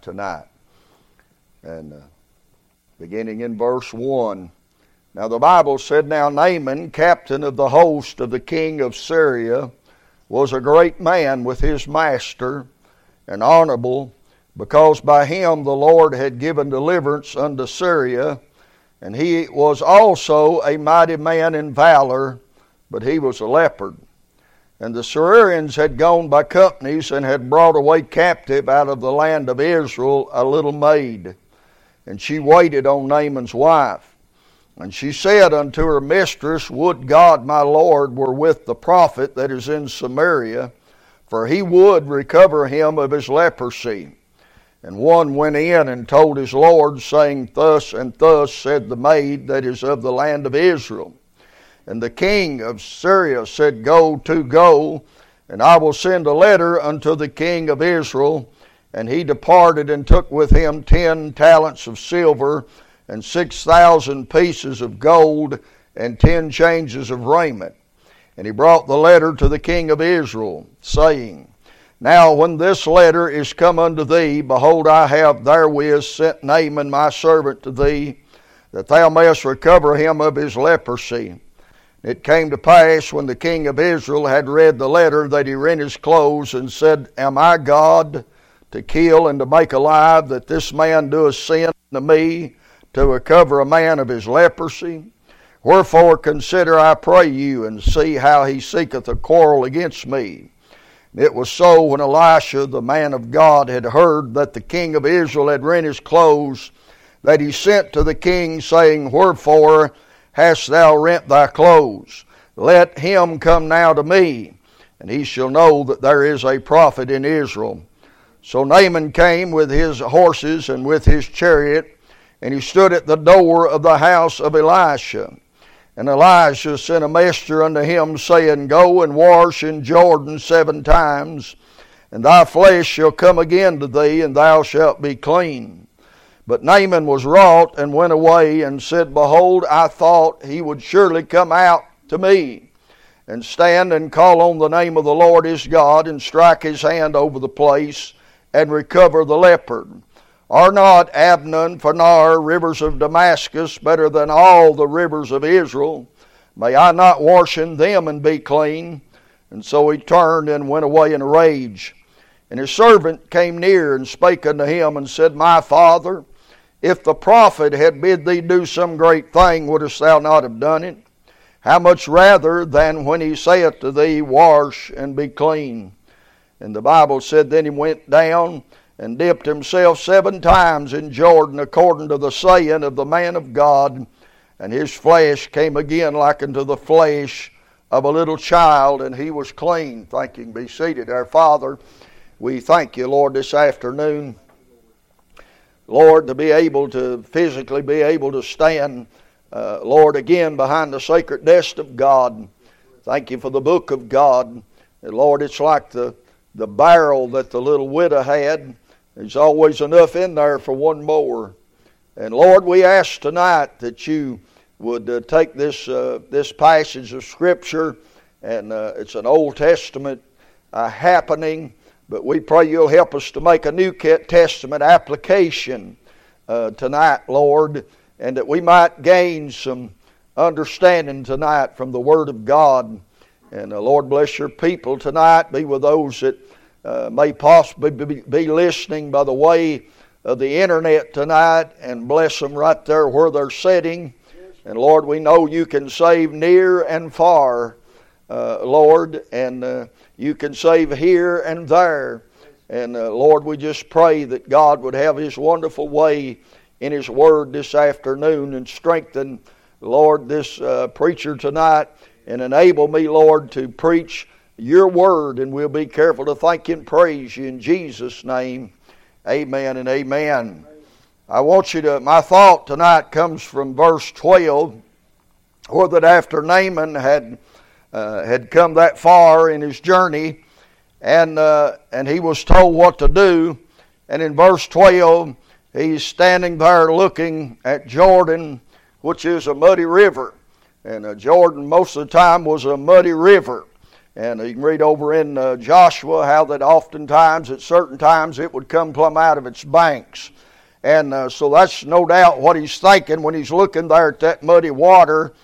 tonight. And uh, beginning in verse 1. Now the Bible said, Now Naaman, captain of the host of the king of Syria, was a great man with his master, and honorable, because by him the Lord had given deliverance unto Syria, and he was also a mighty man in valor, but he was a leopard. And the Syrians had gone by companies and had brought away captive out of the land of Israel a little maid. And she waited on Naaman's wife. And she said unto her mistress, Would God my Lord were with the prophet that is in Samaria, for he would recover him of his leprosy. And one went in and told his Lord, saying, Thus and thus said the maid that is of the land of Israel. And the king of Syria said, Go to go, and I will send a letter unto the king of Israel. And he departed and took with him ten talents of silver, and six thousand pieces of gold, and ten changes of raiment. And he brought the letter to the king of Israel, saying, Now when this letter is come unto thee, behold, I have therewith sent Naaman my servant to thee, that thou mayest recover him of his leprosy. It came to pass when the king of Israel had read the letter that he rent his clothes and said, Am I God to kill and to make alive that this man doeth sin to me to recover a man of his leprosy? Wherefore consider, I pray you, and see how he seeketh a quarrel against me. It was so when Elisha, the man of God, had heard that the king of Israel had rent his clothes, that he sent to the king, saying, Wherefore hast thou rent thy clothes? Let him come now to me, and he shall know that there is a prophet in Israel. So Naaman came with his horses and with his chariot, and he stood at the door of the house of Elisha. And Elisha sent a messenger unto him, saying, Go and wash in Jordan seven times, and thy flesh shall come again to thee, and thou shalt be clean. But Naaman was wroth and went away and said, Behold, I thought he would surely come out to me and stand and call on the name of the Lord his God and strike his hand over the place and recover the leopard. Are not Abana and Pharpar, rivers of Damascus, better than all the rivers of Israel? May I not wash in them and be clean? And so he turned and went away in a rage. And his servant came near and spake unto him and said, My father, if the prophet had bid thee do some great thing, wouldst thou not have done it? How much rather than when he saith to thee, Wash and be clean? And the Bible said, Then he went down and dipped himself seven times in Jordan, according to the saying of the man of God, and his flesh came again like unto the flesh of a little child, and he was clean. Thank you. Be seated. Our Father, we thank you, Lord, this afternoon. Lord, to be able to physically be able to stand, uh, Lord, again behind the sacred desk of God. Thank you for the book of God. And Lord, it's like the, the barrel that the little widow had. There's always enough in there for one more. And Lord, we ask tonight that you would uh, take this, uh, this passage of Scripture, and uh, it's an Old Testament uh, happening but we pray you'll help us to make a New Testament application uh, tonight, Lord, and that we might gain some understanding tonight from the Word of God. And uh, Lord, bless your people tonight. Be with those that uh, may possibly be, listening by the way of the internet tonight, and bless them right there where they're sitting. And Lord, we know you can save near and far, uh, Lord, and uh, you can save here and there. And uh, Lord, we just pray that God would have His wonderful way in His Word this afternoon and strengthen, Lord, this uh, preacher tonight and enable me, Lord, to preach your Word. And we'll be careful to thank and praise you in Jesus' name. Amen and amen. I want you to, my thought tonight comes from verse 12, where that after Naaman had uh, had come that far in his journey, and uh, and he was told what to do. And in verse twelve, he's standing there looking at Jordan, which is a muddy river, and uh, Jordan most of the time was a muddy river. And you can read over in uh, Joshua how that oftentimes, at certain times, it would come plumb out of its banks. And uh, so that's no doubt what he's thinking when he's looking there at that muddy water.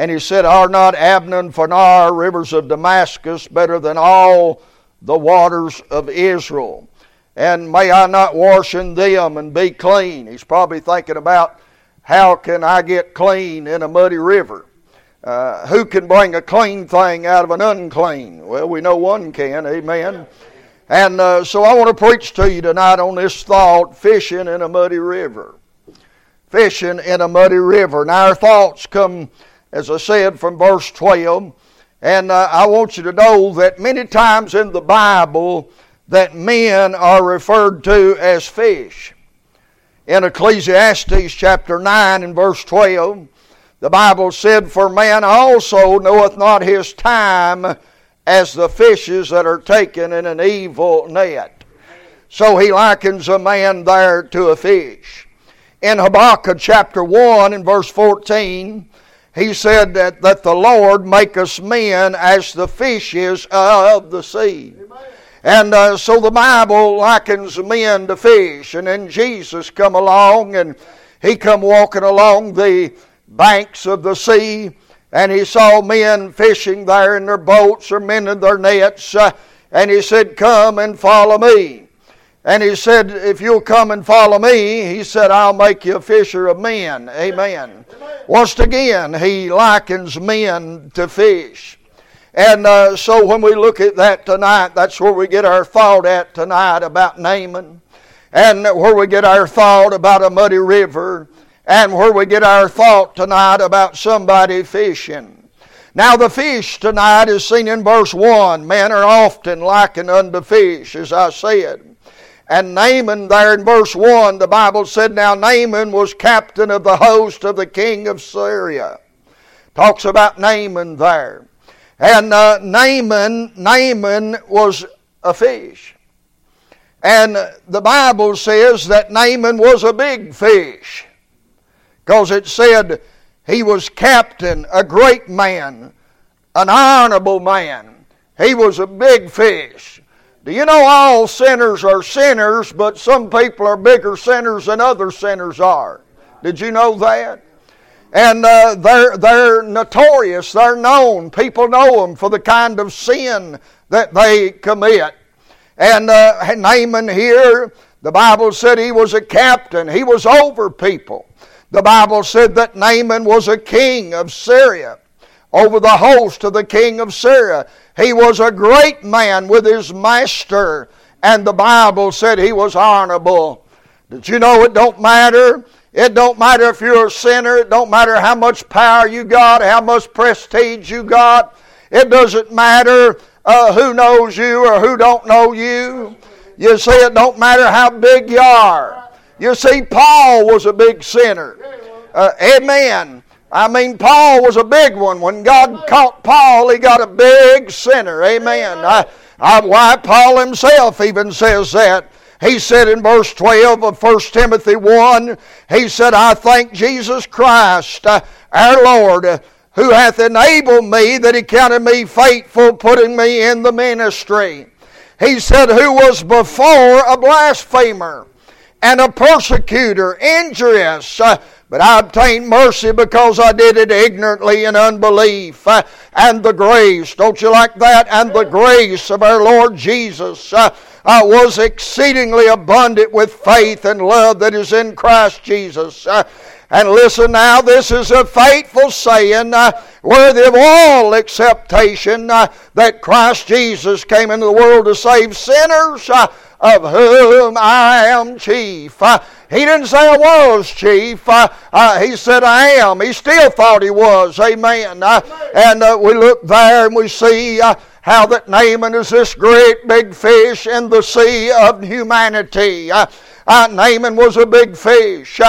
And he said, Are not Abana and Pharpar, rivers of Damascus, better than all the waters of Israel? And may I not wash in them and be clean? He's probably thinking about how can I get clean in a muddy river? Uh, who can bring a clean thing out of an unclean? Well, we know one can, amen. And uh, so I want to preach to you tonight on this thought fishing in a muddy river. Fishing in a muddy river. Now, our thoughts come, as I said, from verse 12. And uh, I want you to know that many times in the Bible, that men are referred to as fish. In Ecclesiastes chapter 9 and verse 12, the Bible said, For man also knoweth not his time as the fishes that are taken in an evil net. So he likens a man there to a fish. In Habakkuk chapter 1 and verse 14, he said that, that the Lord make us men as the fishes of the sea. And uh, so the Bible likens men to fish. And then Jesus come along and he come walking along the banks of the sea and he saw men fishing there in their boats or mending their nets. Uh, and he said, Come and follow me. And he said, If you'll come and follow me, he said, I'll make you a fisher of men. Amen. Once again, he likens men to fish. And uh, so when we look at that tonight, that's where we get our thought at tonight about Naaman, and where we get our thought about a muddy river, and where we get our thought tonight about somebody fishing. Now, the fish tonight is seen in verse 1. Men are often likened unto fish, as I said. And Naaman, there in verse 1, the Bible said, Now Naaman was captain of the host of the king of Syria. Talks about Naaman there. And uh, Naaman, Naaman was a fish. And the Bible says that Naaman was a big fish. Because it said he was captain, a great man, an honorable man. He was a big fish. Do you know all sinners are sinners, but some people are bigger sinners than other sinners are? Did you know that? And uh, they're, they're notorious, they're known. People know them for the kind of sin that they commit. And uh, Naaman here, the Bible said he was a captain, he was over people. The Bible said that Naaman was a king of Syria, over the host of the king of Syria. He was a great man with his master, and the Bible said he was honorable. Did you know it don't matter? It don't matter if you're a sinner. It don't matter how much power you got, how much prestige you got. It doesn't matter uh, who knows you or who don't know you. You see, it don't matter how big you are. You see, Paul was a big sinner. Uh, amen. I mean, Paul was a big one. When God caught Paul, he got a big sinner. Amen. I, I, why Paul himself even says that. He said in verse 12 of 1 Timothy 1, he said, I thank Jesus Christ, uh, our Lord, uh, who hath enabled me that he counted me faithful, putting me in the ministry. He said, who was before a blasphemer and a persecutor, injurious. Uh, but I obtained mercy because I did it ignorantly in unbelief. Uh, and the grace, don't you like that? And the grace of our Lord Jesus uh, uh was exceedingly abundant with faith and love that is in Christ Jesus. And listen now, this is a faithful saying, uh, worthy of all acceptation, uh, that Christ Jesus came into the world to save sinners, uh, of whom I am chief. Uh, he didn't say I was chief. Uh, uh, he said I am. He still thought he was. Amen. And we look there and we see how that Naaman is this great big fish in the sea of humanity. Naaman was a big fish.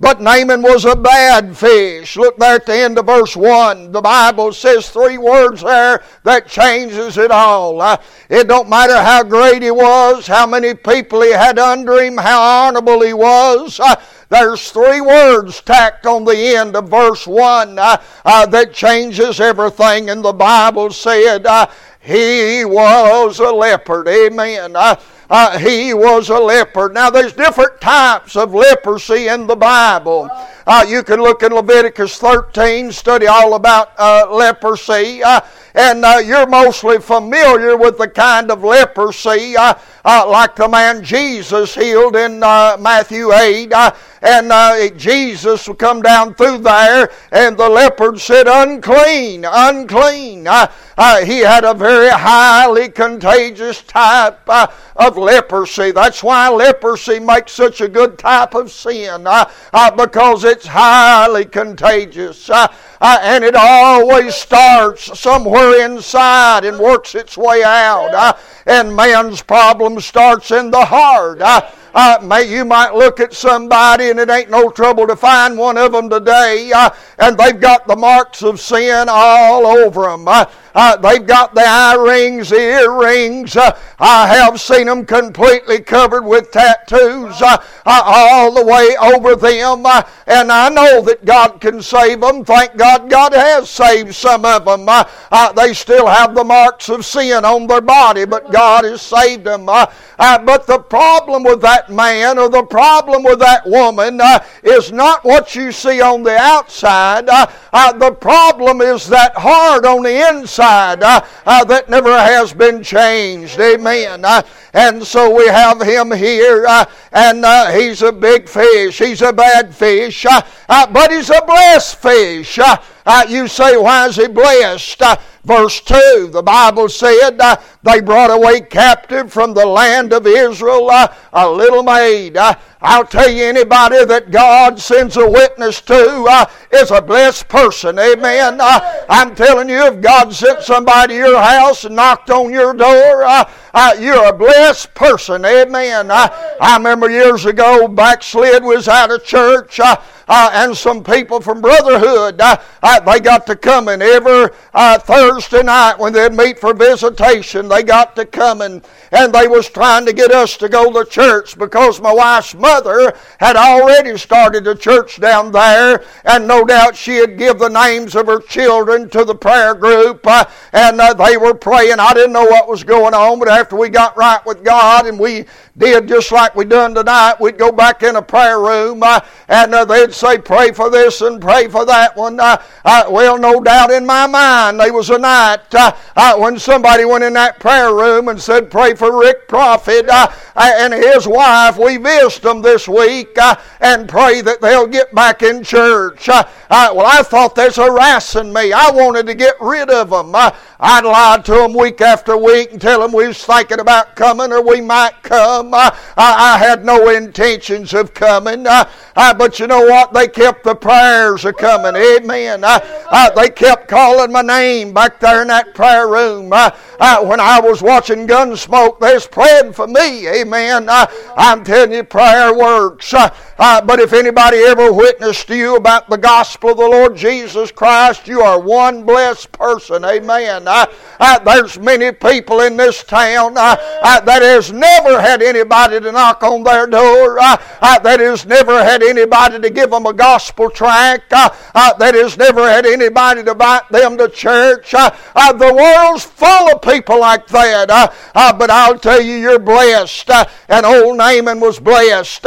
But Naaman was a bad fish. Look there at the end of verse 1. The Bible says three words there that changes it all. Uh, it don't matter how great he was, how many people he had under him, how honorable he was. Uh, there's three words tacked on the end of verse 1 uh, uh, that changes everything. And the Bible said, uh, he was a leopard. Amen. Uh, uh, he was a leopard. Now, there's different types of leprosy in the Bible. Uh, you can look in Leviticus 13, study all about uh, leprosy. Uh, and uh, you're mostly familiar with the kind of leprosy uh, uh, like the man Jesus healed in Matthew 8. Uh, and Jesus would come down through there, and the leopard said, Unclean, unclean. he had a very highly contagious type of leprosy. That's why leprosy makes such a good type of sin, because it's highly contagious. and it always starts somewhere inside and works its way out. and man's problem starts in the heart. I, uh, may, you might look at somebody, and it ain't no trouble to find one of them today, uh, and they've got the marks of sin all over them. Uh, uh, they've got the eye rings, the earrings. Uh, I have seen them completely covered with tattoos uh, uh all the way over them. Uh, and I know that God can save them. Thank God God has saved some of them. Uh, they still have the marks of sin on their body, but God has saved them. but the problem with that man or the problem with that woman is not what you see on the outside. the problem is that heart on the inside side uh, uh, that never has been changed. Amen. Uh, and so we have him here, uh, and uh, he's a big fish. He's a bad fish, uh, but he's a blessed fish. you say, why is he blessed? Verse 2, the Bible said they brought away captive from the land of Israel a little maid. I'll tell you, anybody that God sends a witness to uh, is a blessed person. Amen. Uh, I'm telling you, if God sent somebody to your house and knocked on your door, uh, uh you're a blessed person. Amen. Uh, I remember years ago, backslid was out of church. Uh, and some people from Brotherhood. Uh, uh, they got to come in every uh, Thursday night when they'd meet for visitation. They got to come and, and they was trying to get us to go to church because my wife's mother had already started a church down there, and no doubt she had give the names of her children to the prayer group, uh, and uh, they were praying. I didn't know what was going on, but after we got right with God and we did just like we done tonight, we'd go back in a prayer room, and they'd say, pray for this and pray for that one. Uh, uh, well, no doubt in my mind, there was a night uh, uh when somebody went in that prayer room and said, pray for Rick Prophet uh, and his wife. We missed them this week and pray that they'll get back in church. well, I thought that's harassing me. I wanted to get rid of them. I'd lie to them week after week and tell them we was thinking about coming or we might come. I, I had no intentions of coming. but you know what? They kept the prayers a coming. Amen. Uh, uh, they kept calling my name back there in that prayer room. Uh, uh when I was watching Gunsmoke, they was praying for me. Amen. Uh, I'm telling you, prayer works. Uh, but if anybody ever witnessed to you about the gospel of the Lord Jesus Christ, you are one blessed person. Amen. there's many people in this town that has never had anybody to knock on their door, that has never had anybody to give them a gospel tract uh, uh, that has never had anybody to invite them to church. Uh, uh, the world's full of people like that. Uh, uh, but I'll tell you, you're blessed. and old Naaman was blessed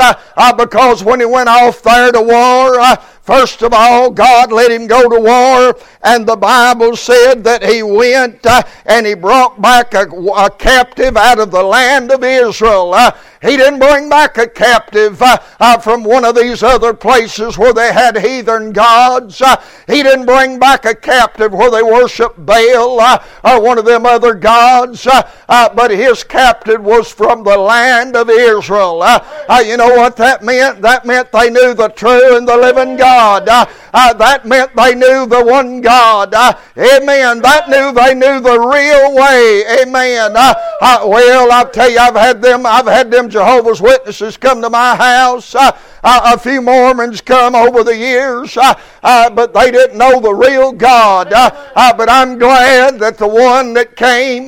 because when he went off there to war, uh, First of all, God let him go to war, and the Bible said that he went uh, and he brought back a, a, captive out of the land of Israel. Uh, he didn't bring back a captive uh, uh from one of these other places where they had heathen gods. Uh, he didn't bring back a captive where they worshiped Baal uh, or one of them other gods. but his captive was from the land of Israel. you know what that meant? That meant they knew the true and the living God. God. Uh, uh, that meant they knew the one God. Uh, amen. That knew they knew the real way. Amen. Uh, uh, well, I tell you, I've had them. I've had them Jehovah's Witnesses come to my house. Uh, a few Mormons come over the years, but they didn't know the real God. but I'm glad that the one that came,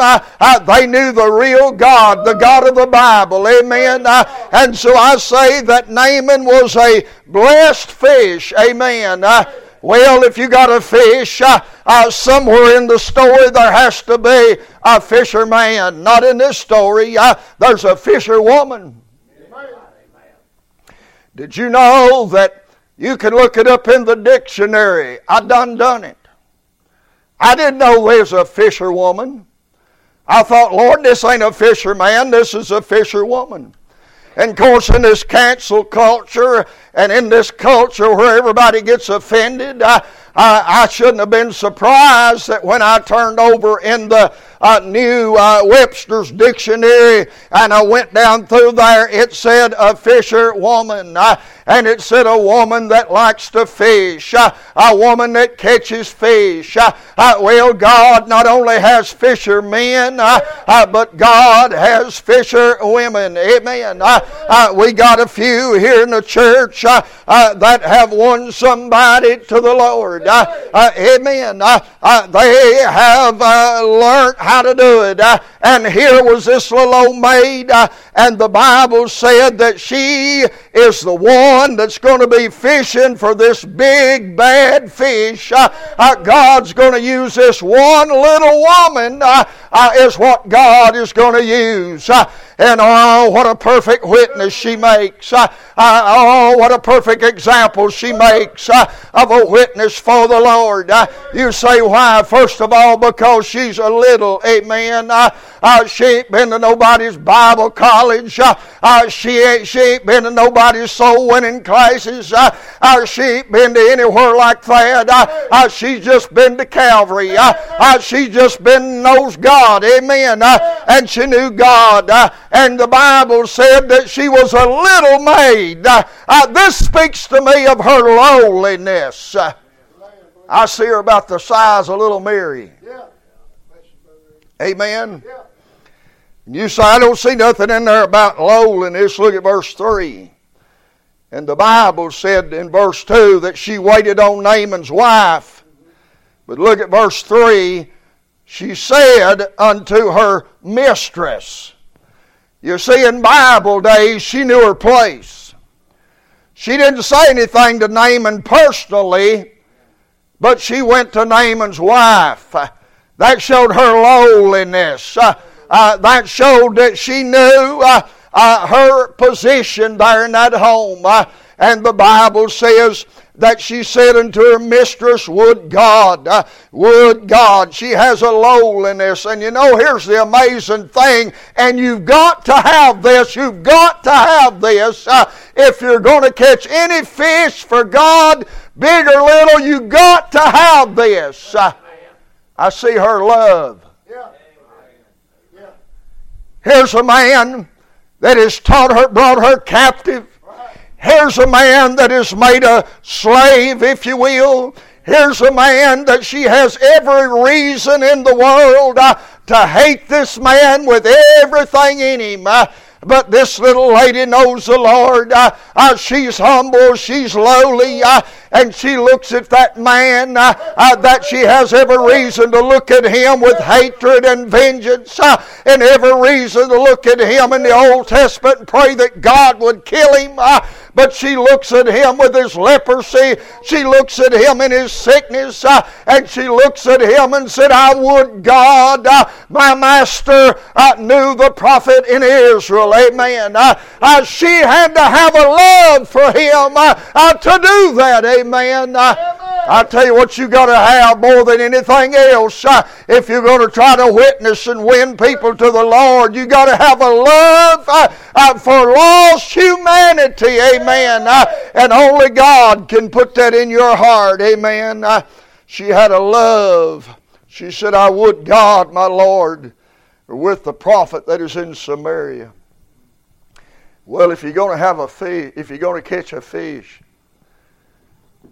they knew the real God, the God of the Bible. Amen. and so I say that Naaman was a blessed fish. Amen. Uh, Well, if you got a fish, uh, uh, somewhere in the story there has to be a fisherman. Not in this story. Uh, there's a fisherwoman. Did you know that you can look it up in the dictionary? I done done it. I didn't know there's a fisherwoman. I thought, Lord, this ain't a fisherman, this is a fisherwoman. And of course, in this cancel culture and in this culture where everybody gets offended, I, I, I shouldn't have been surprised that when I turned over in the uh, new uh, Webster's Dictionary and I went down through there, it said a fisherwoman. Uh, and it said a woman that likes to fish, uh, a woman that catches fish. Uh, uh, well, God not only has fishermen, but God has fisher women. Amen. we got a few here in the church that have won somebody to the Lord. amen. they have learned how to do it. and here was this little old maid, and the Bible said that she is the one that's going to be fishing for this big bad fish. Uh, uh, God's going to use this one little woman, uh, uh is what God is going to use. And oh, what a perfect witness she makes. Oh, what a perfect example she makes uh, of a witness for the Lord. Uh, you say why? First of all, because she's a little, amen. Uh, uh she ain't been to nobody's Bible college. Uh, uh, she, ain't, she ain't been to nobody's soul winning classes. she ain't been to anywhere like that. she's just been to Calvary. she's just been knows God, amen. and she knew God and the Bible said that she was a little maid. Uh, uh, this speaks to me of her lowliness. Uh, I see her about the size of little Mary. Amen. You say, I don't see nothing in there about lowliness. Look at verse 3. And the Bible said in verse 2 that she waited on Naaman's wife. But look at verse 3. She said unto her mistress, you see, in Bible days, she knew her place. She didn't say anything to Naaman personally, but she went to Naaman's wife. That showed her lowliness. Uh, uh, that showed that she knew uh, uh her position there in that home. Uh, and the Bible says that she said unto her mistress, Would God, uh, would God. She has a lowliness. And you know, here's the amazing thing, and you've got to have this, you've got to have this. Uh, if you're going to catch any fish for God, big or little, you've got to have this. Uh, I see her love. Here's a man that has taught her, brought her captive Here's a man that is made a slave, if you will. Here's a man that she has every reason in the world uh, to hate this man with everything in him. Uh, but this little lady knows the Lord. Uh, uh, she's humble, she's lowly, uh, and she looks at that man uh, uh, that she has every reason to look at him with hatred and vengeance, uh, and every reason to look at him in the Old Testament and pray that God would kill him. But she looks at him with his leprosy. She looks at him in his sickness, and she looks at him and said, I would God, my master, knew the prophet in Israel Amen. Uh, uh, she had to have a love for him uh, uh to do that. Amen. Uh, I tell you what, you got to have more than anything else. Uh, if you're going to try to witness and win people to the Lord, you got to have a love for lost humanity. Amen. and only God can put that in your heart. Amen. she had a love. She said, I would God, my Lord, with the prophet that is in Samaria. Well, if you're going to have a fish, if you're going to catch a fish,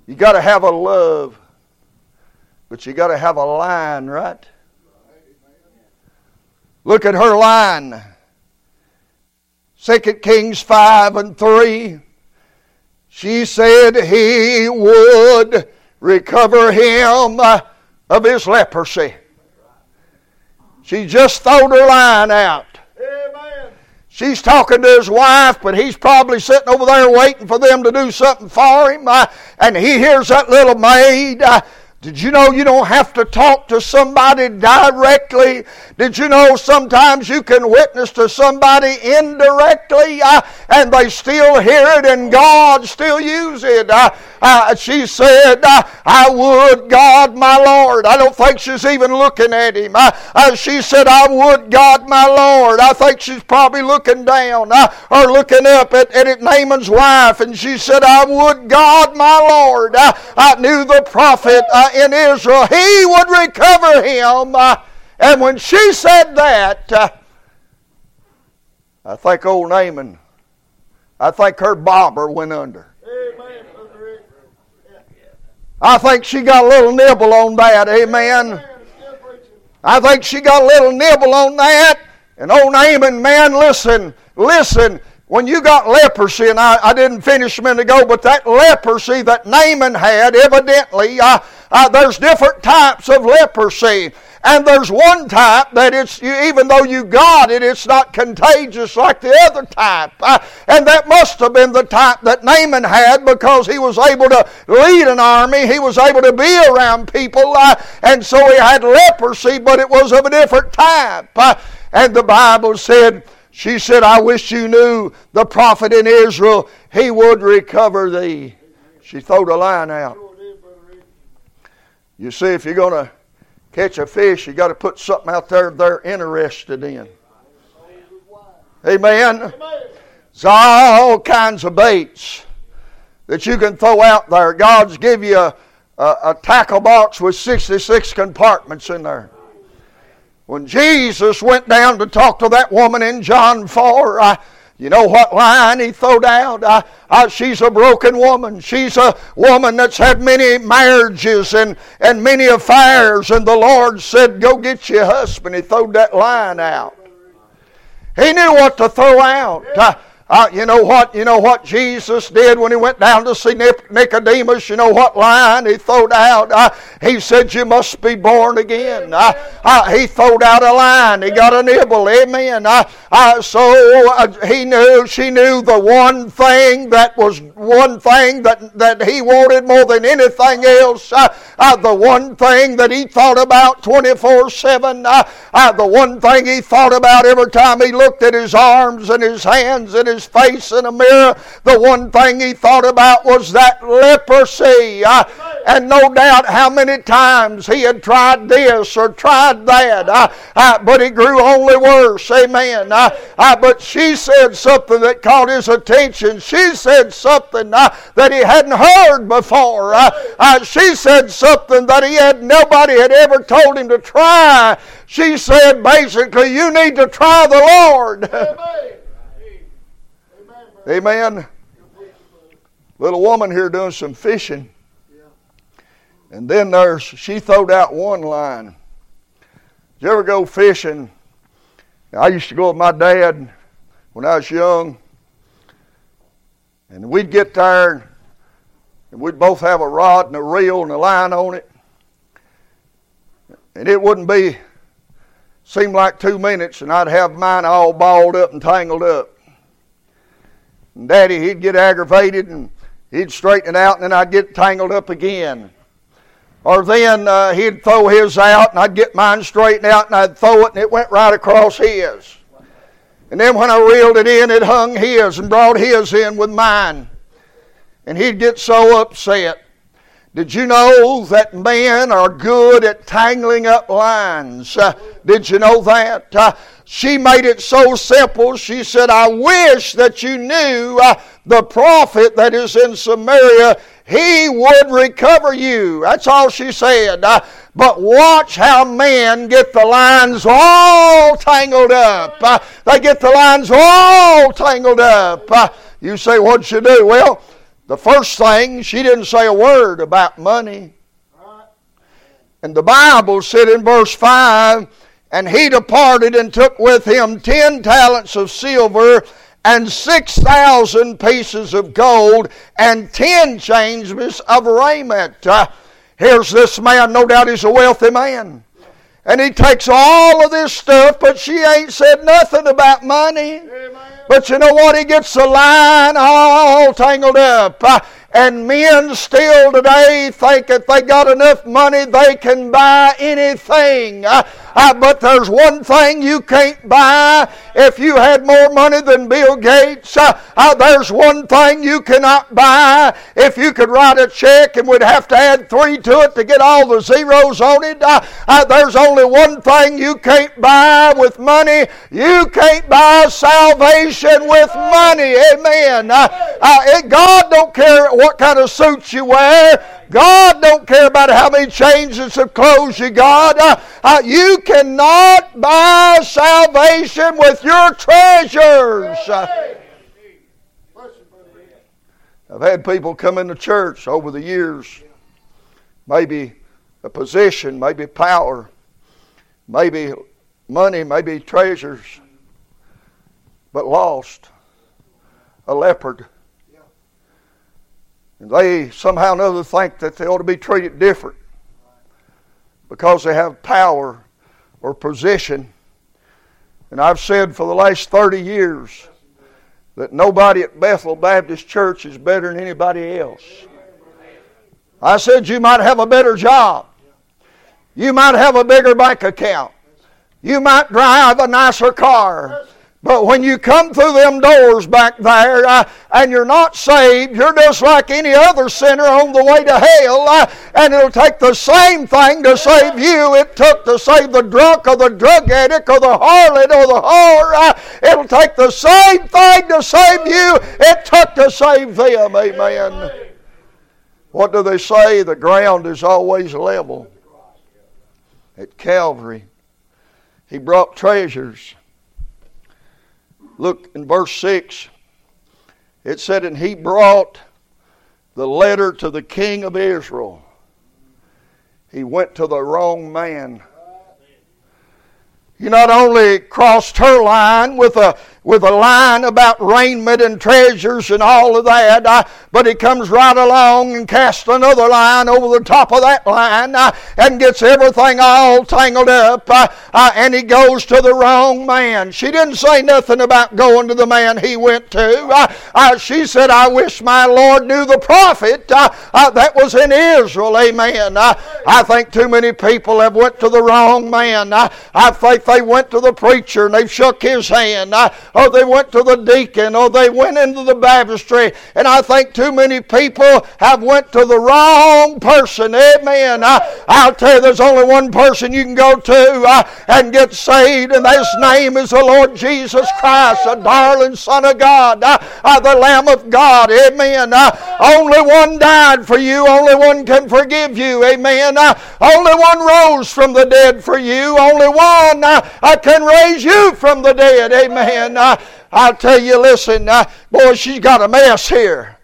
you got to have a love, but you got to have a line, right? Look at her line. Second Kings 5 and 3. She said he would recover him of his leprosy. She just throwed her line out. She's talking to his wife, but he's probably sitting over there waiting for them to do something for him. Uh, and he hears that little maid. Uh, did you know you don't have to talk to somebody directly? Did you know sometimes you can witness to somebody indirectly uh, and they still hear it and God still use it? Uh, uh, she said, uh, I would, God, my Lord. I don't think she's even looking at him. Uh, uh, she said, I would, God, my Lord. I think she's probably looking down or looking up at, at Naaman's wife and she said, I would, God, my Lord. I knew the prophet in Israel, he would recover him. Uh, and when she said that, uh, I think old Naaman, I think her bobber went under. I think she got a little nibble on that, amen. I think she got a little nibble on that. And old Naaman, man, listen, listen. When you got leprosy, and I, I didn't finish a minute ago, but that leprosy that Naaman had, evidently, uh, uh, there's different types of leprosy. And there's one type that it's, even though you got it, it's not contagious like the other type. Uh, and that must have been the type that Naaman had because he was able to lead an army. He was able to be around people. Uh, and so he had leprosy, but it was of a different type. Uh, and the Bible said, she said, I wish you knew the prophet in Israel, he would recover thee. She threw the line out. You see, if you're going to catch a fish, you got to put something out there they're interested in. Amen. There's all kinds of baits that you can throw out there. God's give you a, a, a tackle box with 66 compartments in there. When Jesus went down to talk to that woman in John 4, uh, you know what line he throwed out? Uh, uh, she's a broken woman. She's a woman that's had many marriages and, and many affairs. And the Lord said, Go get your husband. He throwed that line out. He knew what to throw out. Uh, you know what? You know what Jesus did when he went down to see Nicodemus. You know what line he throwed out? Uh, he said, "You must be born again." Uh, uh he throwed out a line. He got a nibble. Amen. Uh, uh, so he knew. She knew the one thing that was one thing that that he wanted more than anything else. the one thing that he thought about twenty four seven. The one thing he thought about every time he looked at his arms and his hands and his his face in a mirror, the one thing he thought about was that leprosy. Uh, and no doubt how many times he had tried this or tried that, uh, uh, but it grew only worse. Amen. Uh, uh, but she said something that caught his attention. She said something uh, that he hadn't heard before. she said something that he had nobody had ever told him to try. She said basically, you need to try the Lord. Amen. Little woman here doing some fishing. And then there's she throwed out one line. Did you ever go fishing? I used to go with my dad when I was young. And we'd get there and we'd both have a rod and a reel and a line on it. And it wouldn't be seem like two minutes and I'd have mine all balled up and tangled up. And Daddy, he'd get aggravated and he'd straighten it out, and then I'd get tangled up again. Or then uh, he'd throw his out, and I'd get mine straightened out, and I'd throw it, and it went right across his. And then when I reeled it in, it hung his and brought his in with mine. And he'd get so upset. Did you know that men are good at tangling up lines? Uh, did you know that? Uh, she made it so simple. She said, I wish that you knew uh, the prophet that is in Samaria, he would recover you. That's all she said. Uh, but watch how men get the lines all tangled up. Uh, they get the lines all tangled up. Uh, you say, what'd she do? Well, the first thing, she didn't say a word about money. And the Bible said in verse 5 And he departed and took with him ten talents of silver and 6,000 pieces of gold and 10 changes of raiment. Uh, here's this man, no doubt he's a wealthy man. And he takes all of this stuff, but she ain't said nothing about money. But you know what? He gets the line all tangled up. Uh, and men still today think if they got enough money, they can buy anything. Uh, uh, but there's one thing you can't buy. If you had more money than Bill Gates, uh, uh, there's one thing you cannot buy. If you could write a check and would have to add three to it to get all the zeros on it, uh, there's only one thing you can't buy with money. You can't buy salvation with money. Amen. God don't care what kind of suits you wear. God don't care about how many changes of clothes you got. Uh, uh, you cannot buy salvation with your treasures. Uh, I've had people come into church over the years, maybe a position, maybe power, maybe money, maybe treasures, but lost. A leopard and they somehow or another think that they ought to be treated different because they have power or position. And I've said for the last 30 years that nobody at Bethel Baptist Church is better than anybody else. I said you might have a better job. You might have a bigger bank account. You might drive a nicer car. But when you come through them doors back there uh, and you're not saved, you're just like any other sinner on the way to hell. Uh, and it'll take the same thing to save you it took to save the drunk or the drug addict or the harlot or the whore. Uh, it'll take the same thing to save you it took to save them. Amen. What do they say? The ground is always level. At Calvary, He brought treasures Look in verse 6. It said, And he brought the letter to the king of Israel. He went to the wrong man. He not only crossed her line with a with a line about raiment and treasures and all of that, uh, but he comes right along and casts another line over the top of that line uh, and gets everything all tangled up, uh, uh and he goes to the wrong man. She didn't say nothing about going to the man he went to. Uh, uh, she said, I wish my Lord knew the prophet that was in Israel. Amen. I think too many people have went to the wrong man. I think they went to the preacher and they've shook his hand or they went to the deacon, or they went into the baptistry. And I think too many people have went to the wrong person. Amen. I, I'll tell you, there's only one person you can go to uh, and get saved, and his name is the Lord Jesus Christ, the darling Son of God, uh, uh, the Lamb of God. Amen. Uh, only one died for you. Only one can forgive you. Amen. Uh, only one rose from the dead for you. Only one uh, can raise you from the dead. Amen. Uh, I'll tell you, listen, uh, boy, she's got a mess here.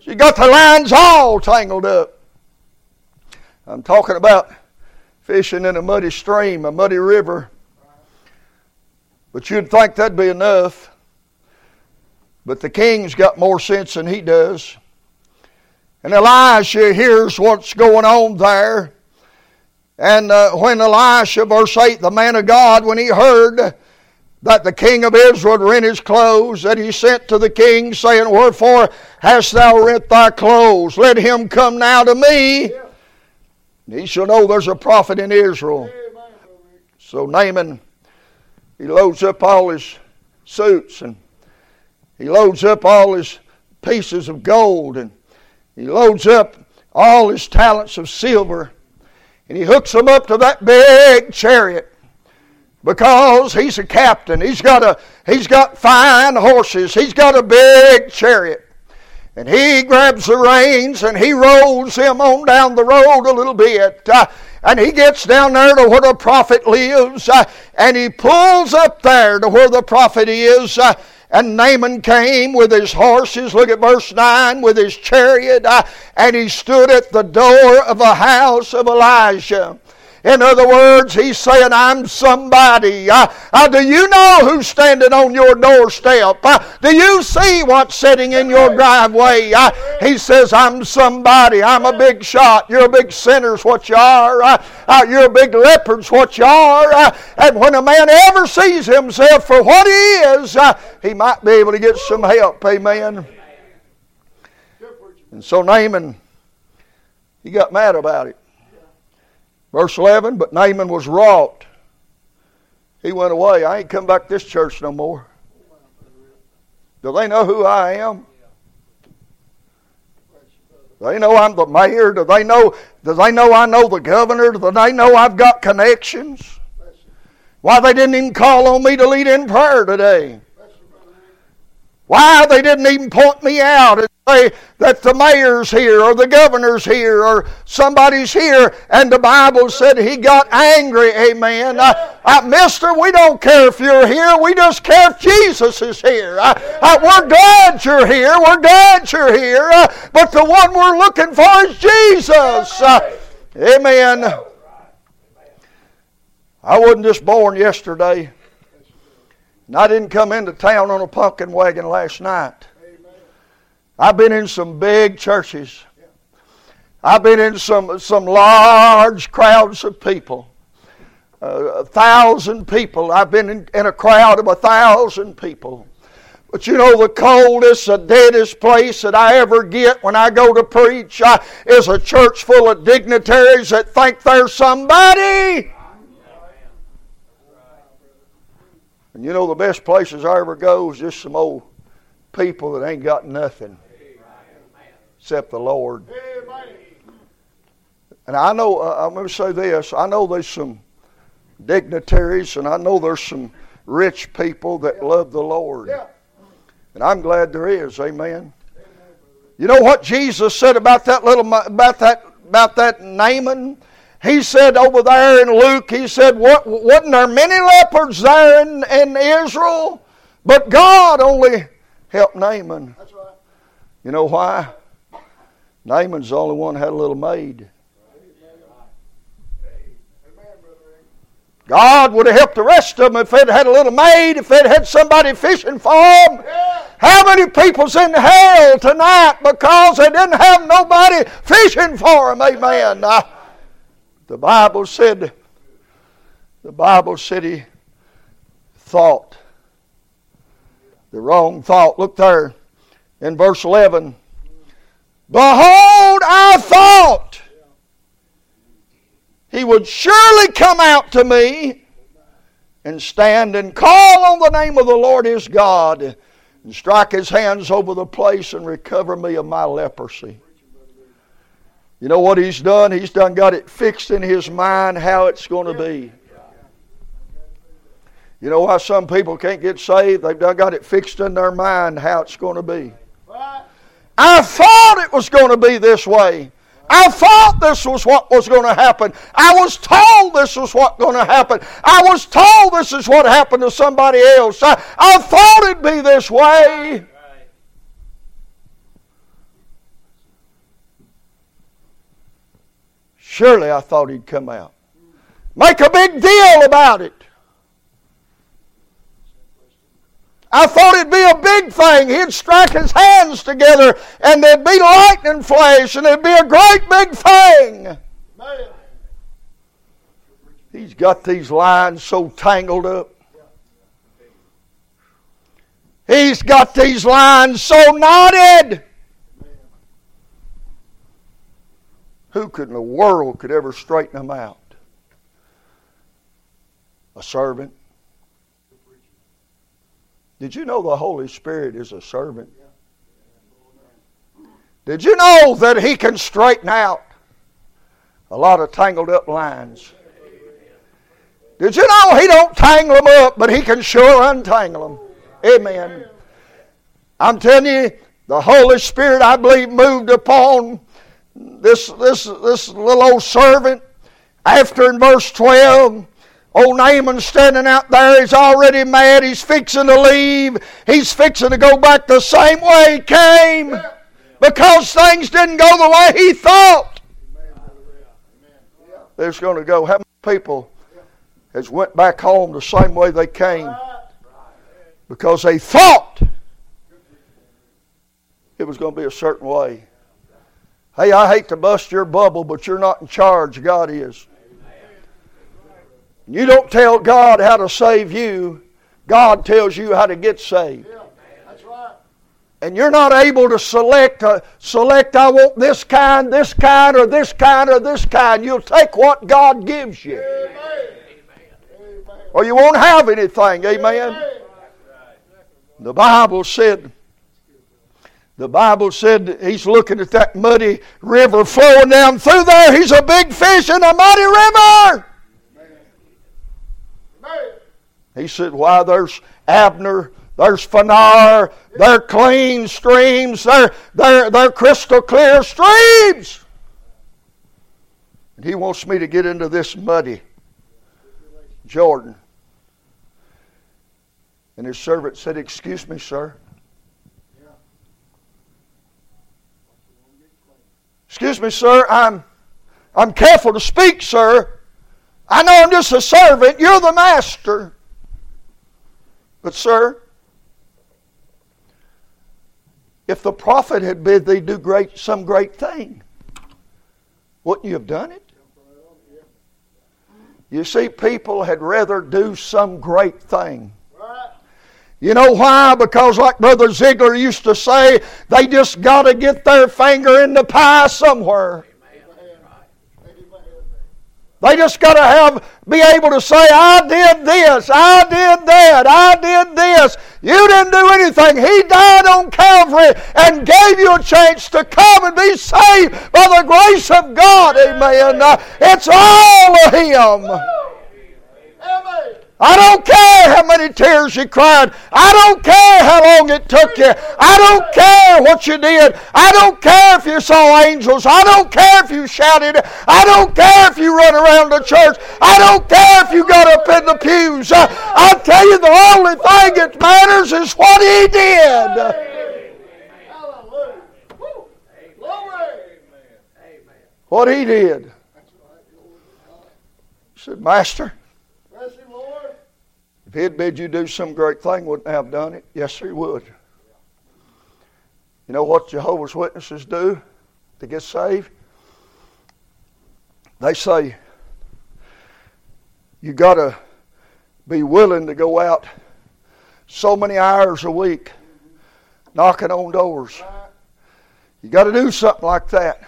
She got the lines all tangled up. I'm talking about fishing in a muddy stream, a muddy river. But you'd think that'd be enough. But the king's got more sense than he does. And Elisha hears what's going on there. And uh, when Elisha, verse 8, the man of God, when he heard that the king of Israel rent his clothes, that he sent to the king, saying, Wherefore hast thou rent thy clothes? Let him come now to me. Yeah. He shall know there's a prophet in Israel. So Naaman, he loads up all his suits and he loads up all his pieces of gold and he loads up all his talents of silver and he hooks them up to that big chariot because he's a captain. He's got a he's got fine horses. He's got a big chariot. And he grabs the reins and he rolls him on down the road a little bit. Uh, and he gets down there to where the prophet lives. Uh, and he pulls up there to where the prophet is. Uh, and Naaman came with his horses, look at verse 9, with his chariot, uh, and he stood at the door of the house of Elijah. In other words, he's saying, I'm somebody. Uh, uh, do you know who's standing on your doorstep? Uh, do you see what's sitting in your driveway? He says, I'm somebody. I'm a big shot. You're a big sinner's what you are. You're a big leopard's what you are. And when a man ever sees himself for what he is, he might be able to get some help. Amen. And so Naaman, he got mad about it. Verse 11, but Naaman was wrought. He went away. I ain't come back to this church no more. Do they know who I am? They know I'm the mayor? Do they know? Do they know I know the governor? Do they know I've got connections? Why they didn't even call on me to lead in prayer today? Why they didn't even point me out say that the mayor's here or the governor's here or somebody's here and the Bible said he got angry, amen. Uh, uh, Mister, we don't care if you're here, we just care if Jesus is here. Uh we're glad you're here, we're glad you're here, uh, but the one we're looking for is Jesus. Uh, amen. I wasn't just born yesterday. And I didn't come into town on a pumpkin wagon last night. I've been in some big churches. I've been in some, some large crowds of people. Uh, a thousand people. I've been in, in a crowd of a thousand people. But you know, the coldest, the deadest place that I ever get when I go to preach uh, is a church full of dignitaries that think they're somebody. And you know the best places I ever go is just some old people that ain't got nothing except the Lord. And I know, uh, I'm going to say this I know there's some dignitaries and I know there's some rich people that love the Lord. And I'm glad there is. Amen. You know what Jesus said about that little about that about that Naaman? He said over there in Luke, he said, what, Wasn't there many leopards there in, in Israel? But God only helped Naaman. That's right. You know why? Naaman's the only one had a little maid. God would have helped the rest of them if they'd had a little maid, if they'd had somebody fishing for them. Yeah. How many people's in hell tonight because they didn't have nobody fishing for them? Amen. Uh, the Bible said, the Bible said he thought the wrong thought. Look there in verse 11. Behold, I thought he would surely come out to me and stand and call on the name of the Lord his God and strike his hands over the place and recover me of my leprosy. You know what he's done? He's done got it fixed in his mind how it's going to be. You know why some people can't get saved? They've done got it fixed in their mind how it's going to be. I thought it was going to be this way. I thought this was what was going to happen. I was told this was what going to happen. I was told this is what happened to somebody else. I, I thought it'd be this way. Surely I thought he'd come out. Make a big deal about it. I thought it'd be a big thing. He'd strike his hands together and there'd be lightning flash and it'd be a great big thing. He's got these lines so tangled up. He's got these lines so knotted. Who could in the world could ever straighten them out? A servant. Did you know the Holy Spirit is a servant? Did you know that He can straighten out a lot of tangled up lines? Did you know He don't tangle them up, but He can sure untangle them? Amen. I'm telling you, the Holy Spirit, I believe, moved upon this, this, this little old servant, after in verse 12, old Naaman standing out there, he's already mad, he's fixing to leave, he's fixing to go back the same way he came because things didn't go the way he thought. There's going to go. How many people has went back home the same way they came because they thought it it was going to be a certain way. Hey, I hate to bust your bubble, but you're not in charge. God is. You don't tell God how to save you. God tells you how to get saved. Yeah, that's right. And you're not able to select, uh, select, I want this kind, this kind, or this kind, or this kind. You'll take what God gives you. Amen. Amen. Or you won't have anything. Amen. The Bible said, the Bible said he's looking at that muddy river flowing down through there. He's a big fish in a muddy river. He said, Why, there's Abner, there's Fanar, they're clean streams, they're, they're, they're crystal clear streams. And he wants me to get into this muddy Jordan. And his servant said, Excuse me, sir. Excuse me, sir. I'm, I'm careful to speak, sir. I know I'm just a servant. You're the master. But, sir, if the prophet had bid thee do great, some great thing, wouldn't you have done it? You see, people had rather do some great thing. You know why? Because, like Brother Ziegler used to say, they just got to get their finger in the pie somewhere. They just got to have be able to say, "I did this, I did that, I did this." You didn't do anything. He died on Calvary and gave you a chance to come and be saved by the grace of God. Amen. It's all of Him. Amen. I don't care how many tears you cried. I don't care how long it took you. I don't care what you did. I don't care if you saw angels. I don't care if you shouted. I don't care if you run around the church. I don't care if you got up in the pews. I, I tell you, the only thing that matters is what he did. What he did. He said, Master. If he'd bid you do some great thing, wouldn't have done it? Yes, he would. You know what Jehovah's Witnesses do to get saved? They say, you got to be willing to go out so many hours a week knocking on doors. You got to do something like that.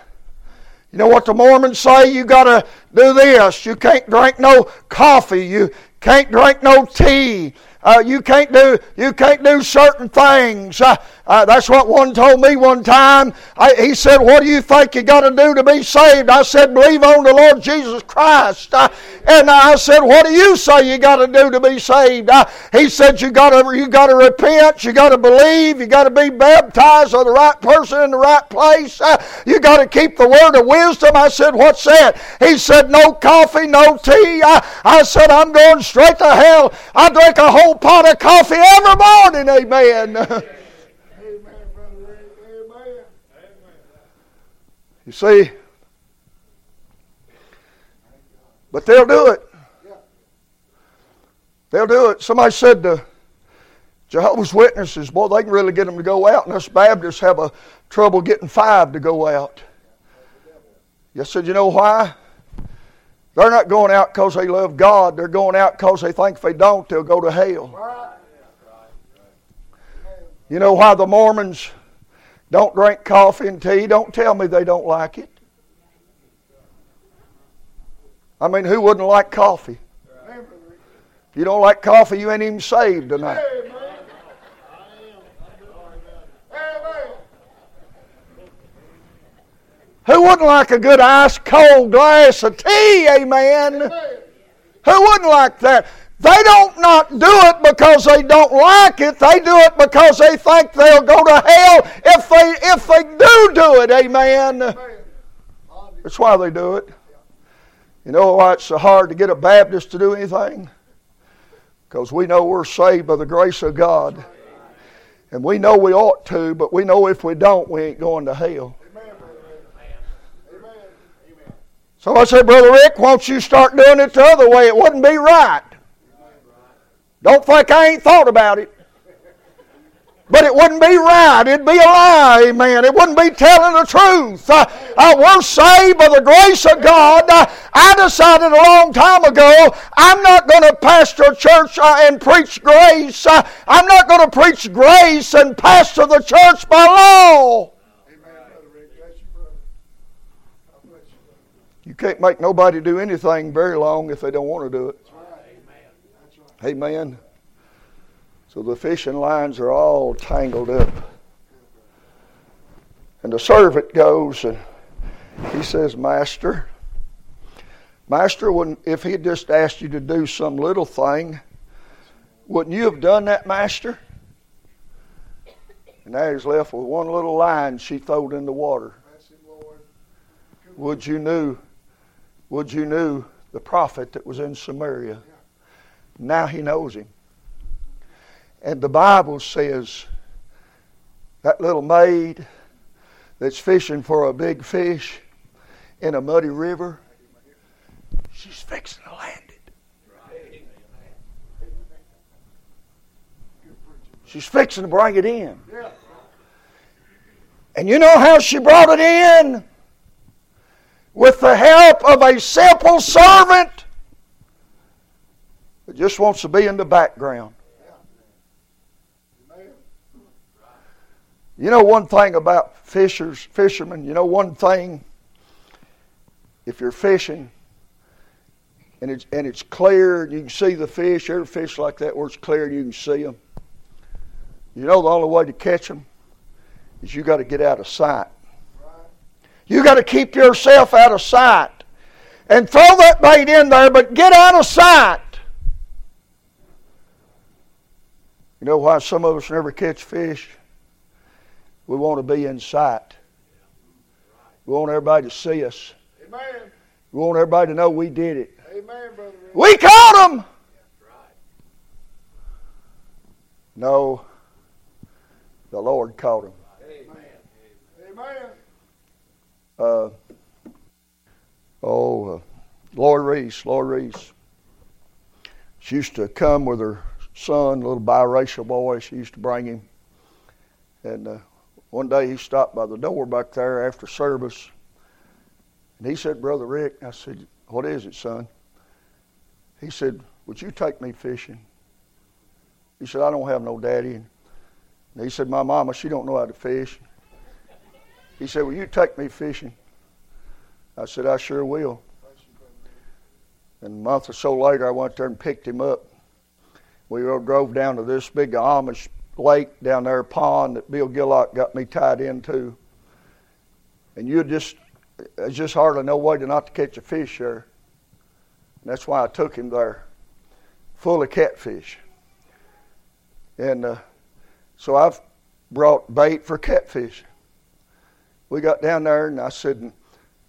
You know what the Mormons say? You got to do this. You can't drink no coffee. You can't drink no tea. Uh, you can't do you can't do certain things. Uh, uh, that's what one told me one time. I, he said, "What do you think you got to do to be saved?" I said, "Believe on the Lord Jesus Christ." Uh, and I said, "What do you say you got to do to be saved?" Uh, he said, "You got to you got to repent. You got to believe. You got to be baptized of the right person in the right place. Uh, you got to keep the word of wisdom." I said, "What's that?" He said, "No coffee, no tea." I, I said, "I'm going straight to hell. I drink a whole pot of coffee every morning." Amen. Amen, Brother Amen. You see? But they'll do it. They'll do it. Somebody said to Jehovah's Witnesses, boy, they can really get them to go out, and us Baptists have a trouble getting five to go out. You said, you know why? They're not going out because they love God. They're going out because they think if they don't, they'll go to hell. You know why the Mormons don't drink coffee and tea? Don't tell me they don't like it. I mean, who wouldn't like coffee? Amen, Brother Rick. If you don't like coffee, you ain't even saved tonight. Amen. Amen. Who wouldn't like a good ice cold glass of tea? Amen. Who wouldn't like that? They don't not do it because they don't like it. They do it because they think they'll go to hell if they if they do do it. Amen. That's why they do it. You know why it's so hard to get a Baptist to do anything? Because we know we're saved by the grace of God. And we know we ought to, but we know if we don't, we ain't going to hell. Amen, Brother Rick. Amen. Amen. So I said, Brother Rick, won't you start doing it the other way? It wouldn't be right. Don't think I ain't thought about it. But it wouldn't be right. It'd be a lie, amen. It wouldn't be telling the truth. Uh, uh, we're saved by the grace of God. Uh, I decided a long time ago I'm not going to pastor a church uh, and preach grace. Uh, I'm not going to preach grace and pastor the church by law. Amen, Brother Rick. Bless you, brother. God bless you, brother. You can't make nobody do anything very long if they don't want to do it. Right. Right. Amen. So the fishing lines are all tangled up. And the servant goes and he says, Master, Master, when, if he had just asked you to do some little thing, wouldn't you have done that, Master? And now he's left with one little line she throwed in the water. Bless him, Lord. Would you knew, would you knew the prophet that was in Samaria? Now he knows him. And the Bible says that little maid that's fishing for a big fish in a muddy river, she's fixing to land it. She's fixing to bring it in. And you know how she brought it in? With the help of a simple servant that just wants to be in the background. You know one thing about fishers, fishermen, you know one thing, if you're fishing and it's, and it's clear and you can see the fish, every fish like that where it's clear and you can see them, you know the only way to catch them is you got to get out of sight. You got to keep yourself out of sight and throw that bait in there, but get out of sight. You know why some of us never catch fish? We want to be in sight. We want everybody to see us. Amen. We want everybody to know we did it. Amen, Brother We caught them! No, the Lord caught them. Amen. Uh, oh, uh, Lori Reese, Lori Reese. She used to come with her son, little biracial boy. She used to bring him. And uh, one day he stopped by the door back there after service. And he said, Brother Rick, I said, What is it, son? He said, Would you take me fishing? He said, I don't have no daddy. And he said, My mama, she don't know how to fish. He said, Will you take me fishing? I said, I sure will. And a month or so later, I went there and picked him up. We all drove down to this big Amish lake down there, pond that Bill Gillock got me tied into. And you just, there's just hardly no way to not to catch a fish there. And that's why I took him there, full of catfish. And uh, so I've brought bait for catfish. We got down there, and I said,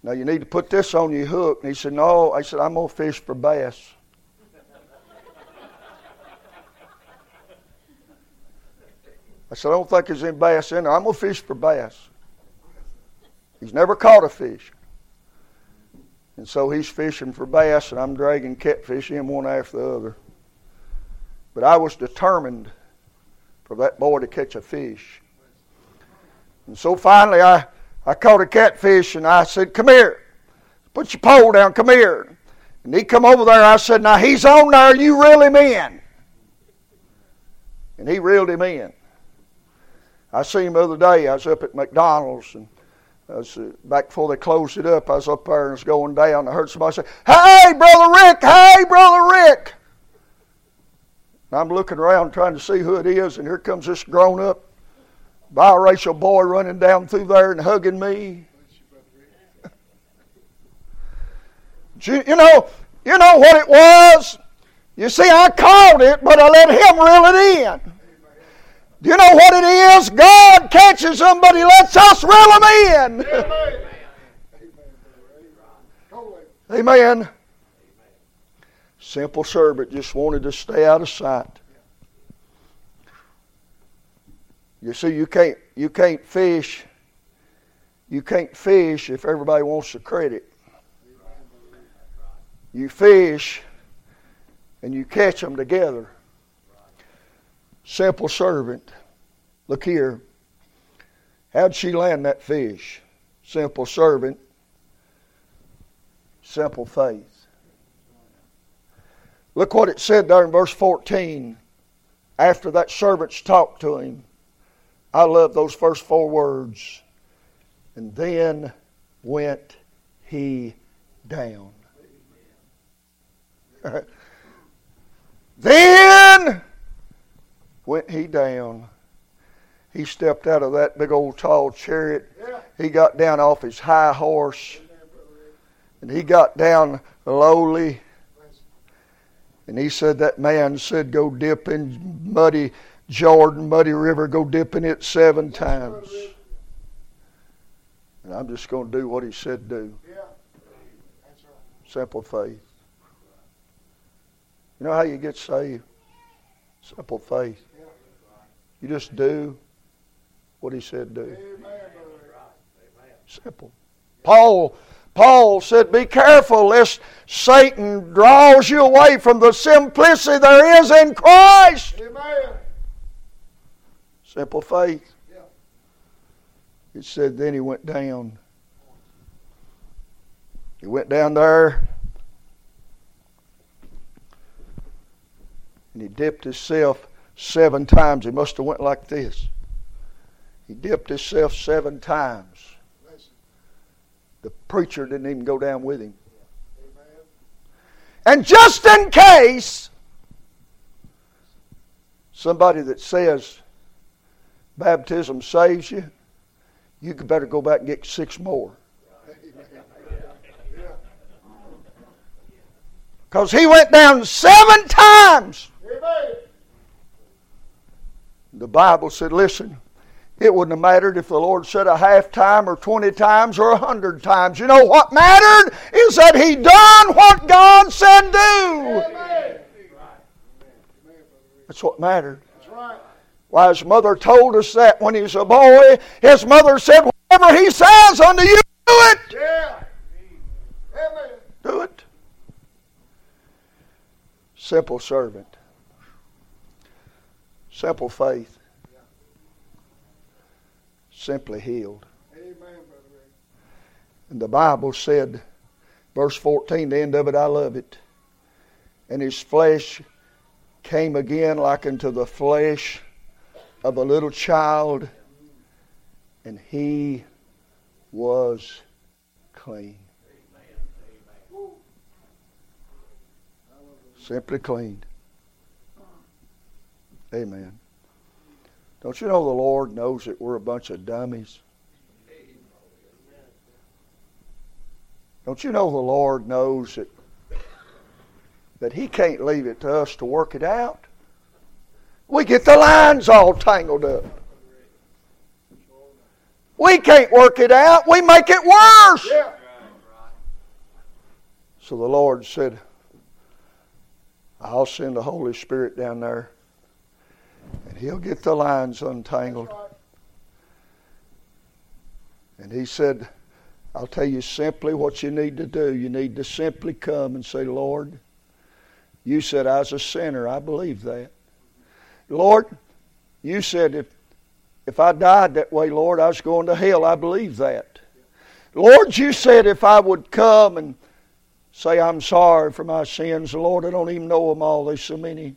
"Now you need to put this on your hook." And he said, "No." I said, "I'm gonna fish for bass." I said, "I don't think there's any bass in there. I'm gonna fish for bass." He's never caught a fish, and so he's fishing for bass, and I'm dragging catfish in one after the other. But I was determined for that boy to catch a fish. And so finally, I, I caught a catfish and I said, Come here. Put your pole down. Come here. And he come over there. I said, Now he's on there. You reel him in. And he reeled him in. I seen him the other day. I was up at McDonald's and I was, uh, back before they closed it up. I was up there and was going down. I heard somebody say, Hey, Brother Rick. Hey, Brother Rick. And I'm looking around trying to see who it is, and here comes this grown up biracial boy running down through there and hugging me. You, know, you know what it was? You see, I called it, but I let him reel it in. Do you know what it is? God catches them, but He lets us reel them in. Amen. Amen. Simple servant just wanted to stay out of sight. You see, you can't you can't fish. You can't fish if everybody wants the credit. You fish and you catch them together. Simple servant. Look here. How'd she land that fish? Simple servant, simple faith. Look what it said there in verse 14. After that servant's talked to him, I love those first four words. And then went he down. then went he down. He stepped out of that big old tall chariot. He got down off his high horse. And he got down lowly. And he said, That man said, Go dip in muddy Jordan, muddy river, go dip in it seven times. And I'm just going to do what he said do. Simple faith. You know how you get saved? Simple faith. You just do what he said do. Simple. Paul Paul said, Be careful lest Satan draws you away from the simplicity there is in Christ. Amen. Simple faith. It said, Then he went down. He went down there and he dipped himself seven times. He must have went like this. He dipped himself seven times. The preacher didn't even go down with him. And just in case somebody that says baptism saves you, you could better go back and get six more. Because he went down seven times. The Bible said, listen, it wouldn't have mattered if the Lord said a half time or 20 times or a hundred times. You know what mattered is that he done what God said do. Amen, That's what mattered. That's right. Why, his mother told us that when he was a boy. His mother said, whatever he says unto you, do it. Yeah. Amen. Do it. Simple servant. Simple faith. Simply healed. Amen. And the Bible said, verse 14, the end of it, I love it. And his flesh came again like unto the flesh of a little child, and he was clean. Simply cleaned. Amen. Don't you know the Lord knows that we're a bunch of dummies? Don't you know the Lord knows that that He can't leave it to us to work it out? We get the lines all tangled up. We can't work it out. We make it worse. Yeah. So the Lord said, I'll send the Holy Spirit down there and He'll get the lines untangled. And He said, I'll tell you simply what you need to do. You need to simply come and say, Lord, you said I was a sinner. I believe that. Lord, you said if, if I died that way, Lord, I was going to hell. I believe that. Lord, you said if I would come and say I'm sorry for my sins, Lord, I don't even know them all. There's so many.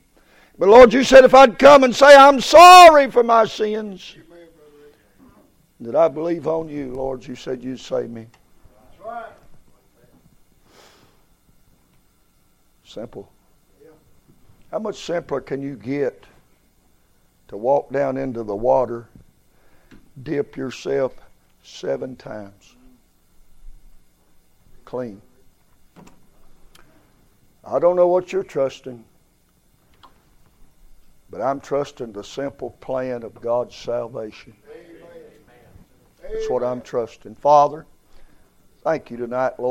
But Lord, you said if I'd come and say I'm sorry for my sins, that I believe on you, Lord, you said you'd save me. That's right. Simple. How much simpler can you get to walk down into the water, dip yourself seven times? Clean. I don't know what you're trusting, but I'm trusting the simple plan of God's salvation. Amen. That's what I'm trusting. Father, thank you tonight, Lord.